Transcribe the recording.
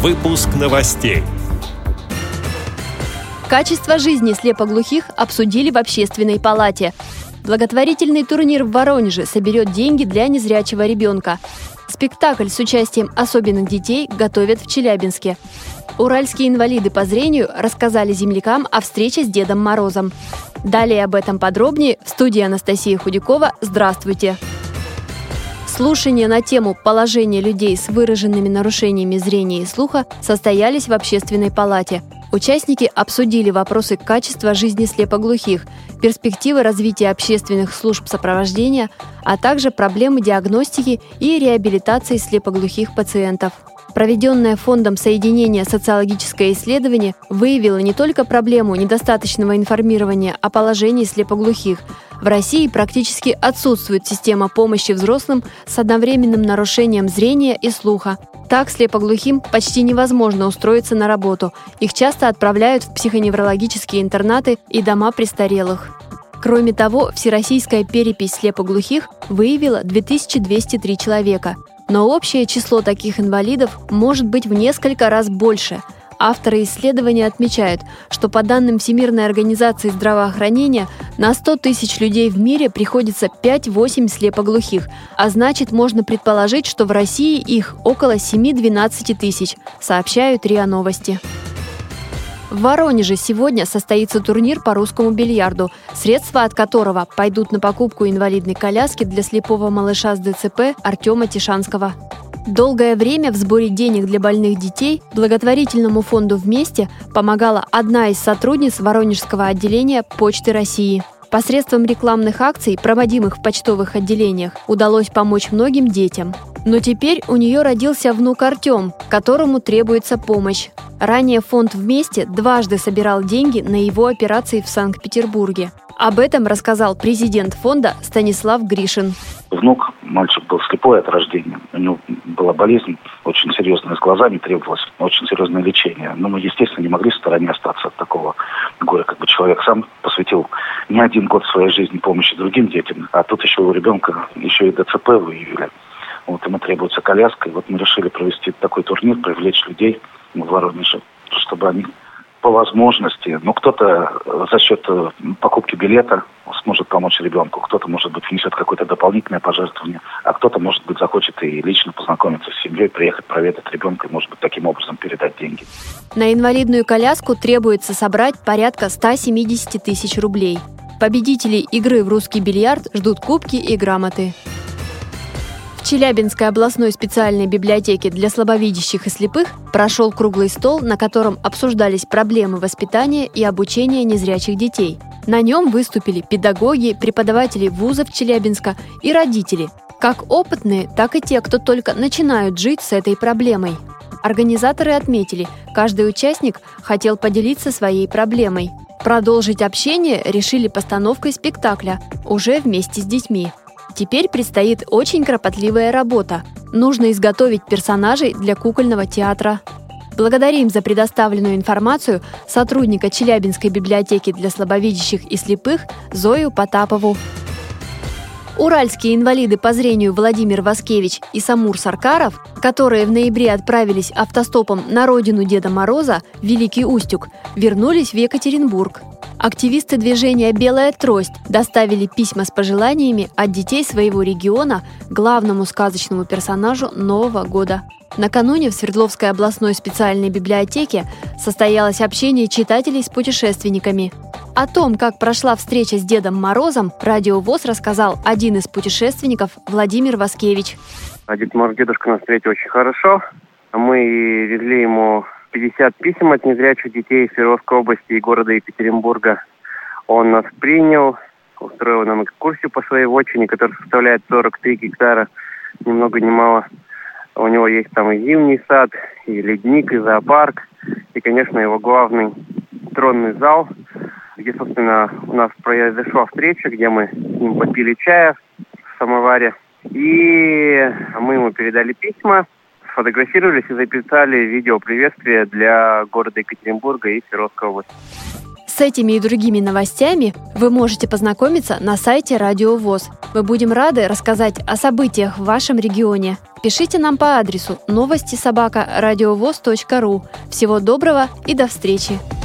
Выпуск новостей. Качество жизни слепоглухих обсудили в общественной палате. Благотворительный турнир в Воронеже соберет деньги для незрячего ребенка. Спектакль с участием особенных детей готовят в Челябинске. Уральские инвалиды по зрению рассказали землякам о встрече с Дедом Морозом. Далее об этом подробнее в студии Анастасия Худякова. Здравствуйте! Слушания на тему положения людей с выраженными нарушениями зрения и слуха состоялись в общественной палате. Участники обсудили вопросы качества жизни слепоглухих, перспективы развития общественных служб сопровождения, а также проблемы диагностики и реабилитации слепоглухих пациентов. Проведенное Фондом соединения социологическое исследование выявило не только проблему недостаточного информирования о положении слепоглухих, в России практически отсутствует система помощи взрослым с одновременным нарушением зрения и слуха. Так слепоглухим почти невозможно устроиться на работу. Их часто отправляют в психоневрологические интернаты и дома престарелых. Кроме того, всероссийская перепись слепоглухих выявила 2203 человека. Но общее число таких инвалидов может быть в несколько раз больше – Авторы исследования отмечают, что по данным Всемирной организации здравоохранения на 100 тысяч людей в мире приходится 5-8 слепоглухих, а значит можно предположить, что в России их около 7-12 тысяч, сообщают РИА Новости. В Воронеже сегодня состоится турнир по русскому бильярду, средства от которого пойдут на покупку инвалидной коляски для слепого малыша с ДЦП Артема Тишанского. Долгое время в сборе денег для больных детей благотворительному фонду «Вместе» помогала одна из сотрудниц Воронежского отделения Почты России. Посредством рекламных акций, проводимых в почтовых отделениях, удалось помочь многим детям. Но теперь у нее родился внук Артем, которому требуется помощь. Ранее фонд «Вместе» дважды собирал деньги на его операции в Санкт-Петербурге. Об этом рассказал президент фонда Станислав Гришин. Внук, мальчик был слепой от рождения. У него была болезнь очень серьезная с глазами, требовалось очень серьезное лечение. Но мы, естественно, не могли в стороне остаться от такого горя. Как бы человек сам посвятил не один год своей жизни помощи другим детям, а тут еще у ребенка еще и ДЦП выявили. Вот ему требуется коляска. И вот мы решили провести такой турнир, привлечь людей в Воронеже, чтобы они по возможности. Ну, кто-то э, за счет э, покупки билета сможет помочь ребенку, кто-то, может быть, внесет какое-то дополнительное пожертвование, а кто-то, может быть, захочет и лично познакомиться с семьей, приехать проведать ребенка и, может быть, таким образом передать деньги. На инвалидную коляску требуется собрать порядка 170 тысяч рублей. Победителей игры в русский бильярд ждут кубки и грамоты. Челябинской областной специальной библиотеке для слабовидящих и слепых прошел круглый стол, на котором обсуждались проблемы воспитания и обучения незрячих детей. На нем выступили педагоги, преподаватели вузов Челябинска и родители, как опытные, так и те, кто только начинают жить с этой проблемой. Организаторы отметили, каждый участник хотел поделиться своей проблемой. Продолжить общение решили постановкой спектакля уже вместе с детьми. Теперь предстоит очень кропотливая работа. Нужно изготовить персонажей для кукольного театра. Благодарим за предоставленную информацию сотрудника Челябинской библиотеки для слабовидящих и слепых Зою Потапову. Уральские инвалиды по зрению Владимир Васкевич и Самур Саркаров, которые в ноябре отправились автостопом на родину Деда Мороза, Великий Устюг, вернулись в Екатеринбург. Активисты движения «Белая трость» доставили письма с пожеланиями от детей своего региона главному сказочному персонажу Нового года. Накануне в Свердловской областной специальной библиотеке состоялось общение читателей с путешественниками. О том, как прошла встреча с Дедом Морозом, Радио ВОЗ рассказал один из путешественников Владимир Васкевич. А Дед Мороз дедушка нас встретил очень хорошо. Мы везли ему 50 писем от незрячих детей Свердловской области и города Екатеринбурга. Он нас принял, устроил нам экскурсию по своей вотчине, которая составляет 43 гектара, ни много ни мало. У него есть там и зимний сад, и ледник, и зоопарк, и, конечно, его главный тронный зал, где, собственно, у нас произошла встреча, где мы с ним попили чая в самоваре. И мы ему передали письма, сфотографировались и записали видео приветствия для города Екатеринбурга и Свердловской области. С этими и другими новостями вы можете познакомиться на сайте Радио ВОЗ. Мы будем рады рассказать о событиях в вашем регионе. Пишите нам по адресу новости собака ру. Всего доброго и до встречи!